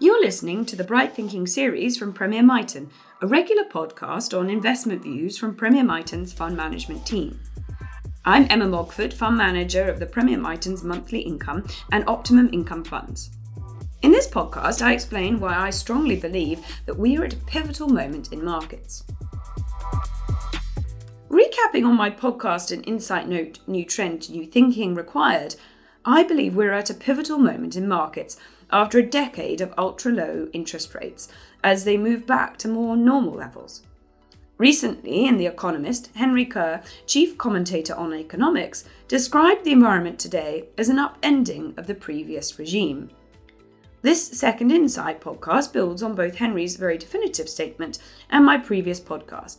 You're listening to the Bright Thinking series from Premier Miton, a regular podcast on investment views from Premier Miton's fund management team. I'm Emma Mogford, fund manager of the Premier Miton's monthly income and optimum income funds. In this podcast, I explain why I strongly believe that we are at a pivotal moment in markets. Recapping on my podcast and insight note, New Trend, New Thinking Required, I believe we're at a pivotal moment in markets after a decade of ultra low interest rates as they move back to more normal levels. Recently, in The Economist, Henry Curr, chief commentator on economics, described the environment today as an upending of the previous regime. This Second Insight podcast builds on both Henry's very definitive statement and my previous podcast.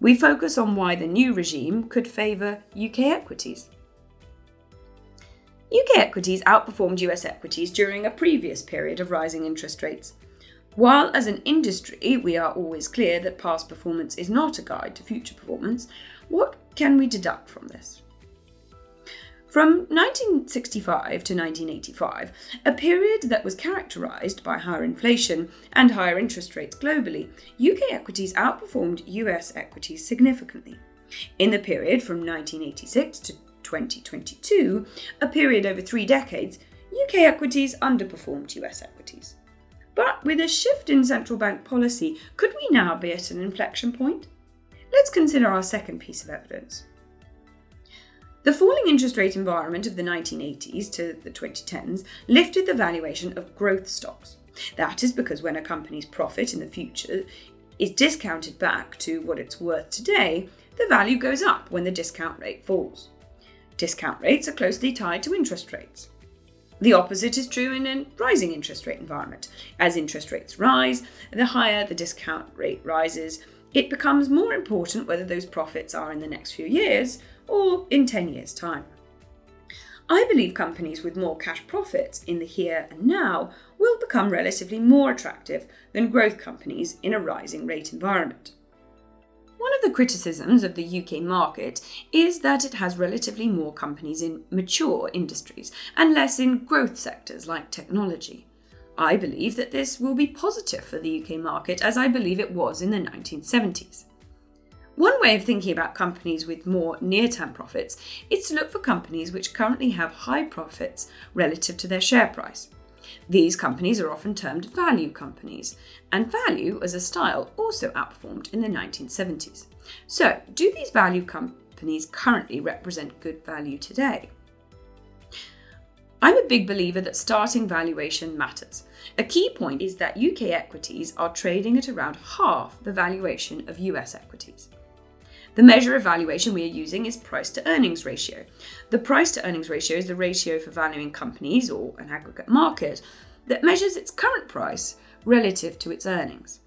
We focus on why the new regime could favour UK equities. UK equities outperformed US equities during a previous period of rising interest rates. While as an industry we are always clear that past performance is not a guide to future performance, what can we deduct from this? From 1965 to 1985, a period that was characterised by higher inflation and higher interest rates globally, UK equities outperformed US equities significantly. In the period from 1986 to 2022, a period over three decades, UK equities underperformed US equities. But with a shift in central bank policy, could we now be at an inflection point? Let's consider our second piece of evidence. The falling interest rate environment of the 1980s to the 2010s lifted the valuation of growth stocks. That is because when a company's profit in the future is discounted back to what it's worth today, the value goes up when the discount rate falls. Discount rates are closely tied to interest rates. The opposite is true in a rising interest rate environment. As interest rates rise, the higher the discount rate rises, it becomes more important whether those profits are in the next few years or in 10 years' time. I believe companies with more cash profits in the here and now will become relatively more attractive than growth companies in a rising rate environment. One of the criticisms of the UK market is that it has relatively more companies in mature industries and less in growth sectors like technology. I believe that this will be positive for the UK market as I believe it was in the 1970s. One way of thinking about companies with more near term profits is to look for companies which currently have high profits relative to their share price. These companies are often termed value companies, and value as a style also outperformed in the 1970s. So, do these value companies currently represent good value today? I'm a big believer that starting valuation matters. A key point is that UK equities are trading at around half the valuation of US equities. The measure of valuation we are using is price to earnings ratio. The price to earnings ratio is the ratio for valuing companies or an aggregate market that measures its current price relative to its earnings.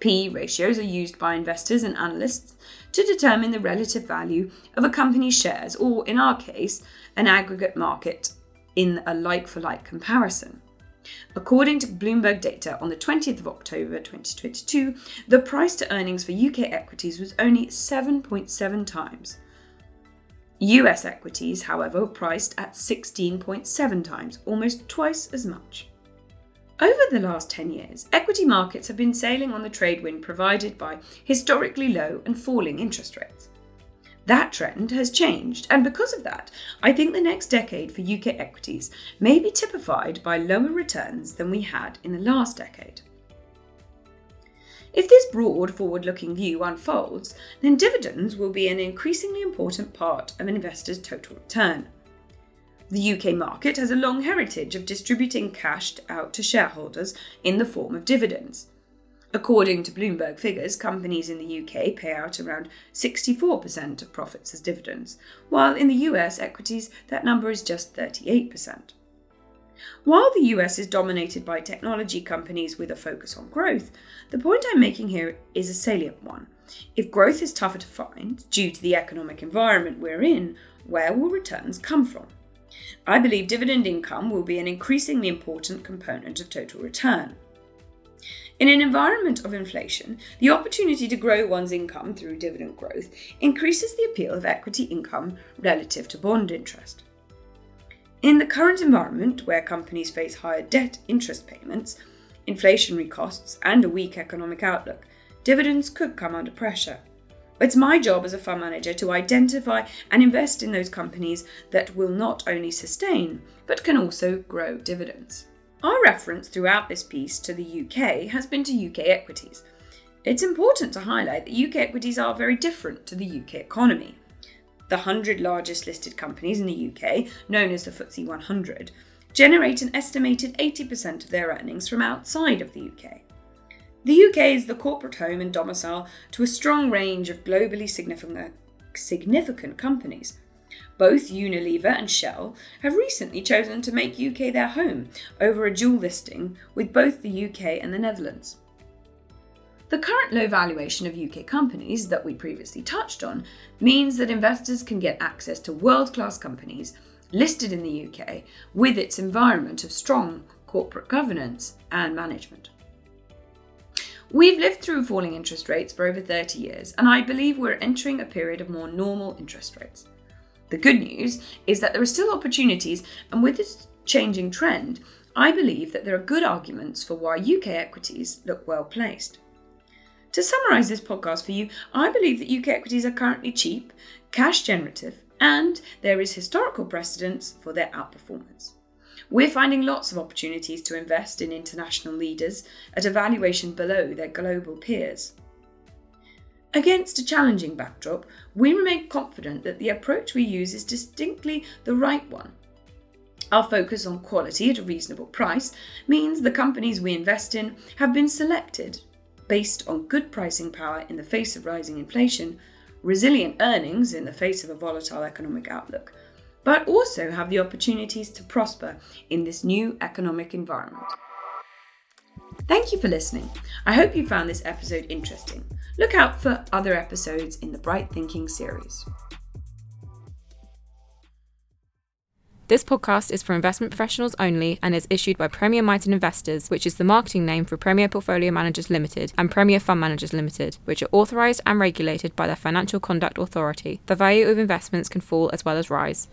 PE ratios are used by investors and analysts to determine the relative value of a company's shares, or in our case, an aggregate market in a like for like comparison. According to Bloomberg data on the 20th of October 2022, the price to earnings for UK equities was only 7.7 times. US equities, however, were priced at 16.7 times, almost twice as much. Over the last 10 years, equity markets have been sailing on the trade wind provided by historically low and falling interest rates. That trend has changed, and because of that, I think the next decade for UK equities may be typified by lower returns than we had in the last decade. If this broad forward looking view unfolds, then dividends will be an increasingly important part of an investor's total return. The UK market has a long heritage of distributing cash out to shareholders in the form of dividends. According to Bloomberg figures, companies in the UK pay out around 64% of profits as dividends, while in the US equities that number is just 38%. While the US is dominated by technology companies with a focus on growth, the point I'm making here is a salient one. If growth is tougher to find due to the economic environment we're in, where will returns come from? I believe dividend income will be an increasingly important component of total return. In an environment of inflation, the opportunity to grow one's income through dividend growth increases the appeal of equity income relative to bond interest. In the current environment, where companies face higher debt interest payments, inflationary costs, and a weak economic outlook, dividends could come under pressure. It's my job as a fund manager to identify and invest in those companies that will not only sustain, but can also grow dividends. Our reference throughout this piece to the UK has been to UK equities. It's important to highlight that UK equities are very different to the UK economy. The 100 largest listed companies in the UK, known as the FTSE 100, generate an estimated 80% of their earnings from outside of the UK. The UK is the corporate home and domicile to a strong range of globally significant, significant companies, both Unilever and Shell have recently chosen to make UK their home over a dual listing with both the UK and the Netherlands. The current low valuation of UK companies that we previously touched on means that investors can get access to world class companies listed in the UK with its environment of strong corporate governance and management. We've lived through falling interest rates for over 30 years, and I believe we're entering a period of more normal interest rates. The good news is that there are still opportunities, and with this changing trend, I believe that there are good arguments for why UK equities look well placed. To summarise this podcast for you, I believe that UK equities are currently cheap, cash generative, and there is historical precedence for their outperformance. We're finding lots of opportunities to invest in international leaders at a valuation below their global peers. Against a challenging backdrop, we remain confident that the approach we use is distinctly the right one. Our focus on quality at a reasonable price means the companies we invest in have been selected based on good pricing power in the face of rising inflation, resilient earnings in the face of a volatile economic outlook, but also have the opportunities to prosper in this new economic environment. Thank you for listening. I hope you found this episode interesting. Look out for other episodes in the Bright Thinking series. This podcast is for investment professionals only and is issued by Premier Miton Investors, which is the marketing name for Premier Portfolio Managers Limited and Premier Fund Managers Limited, which are authorised and regulated by the Financial Conduct Authority. The value of investments can fall as well as rise.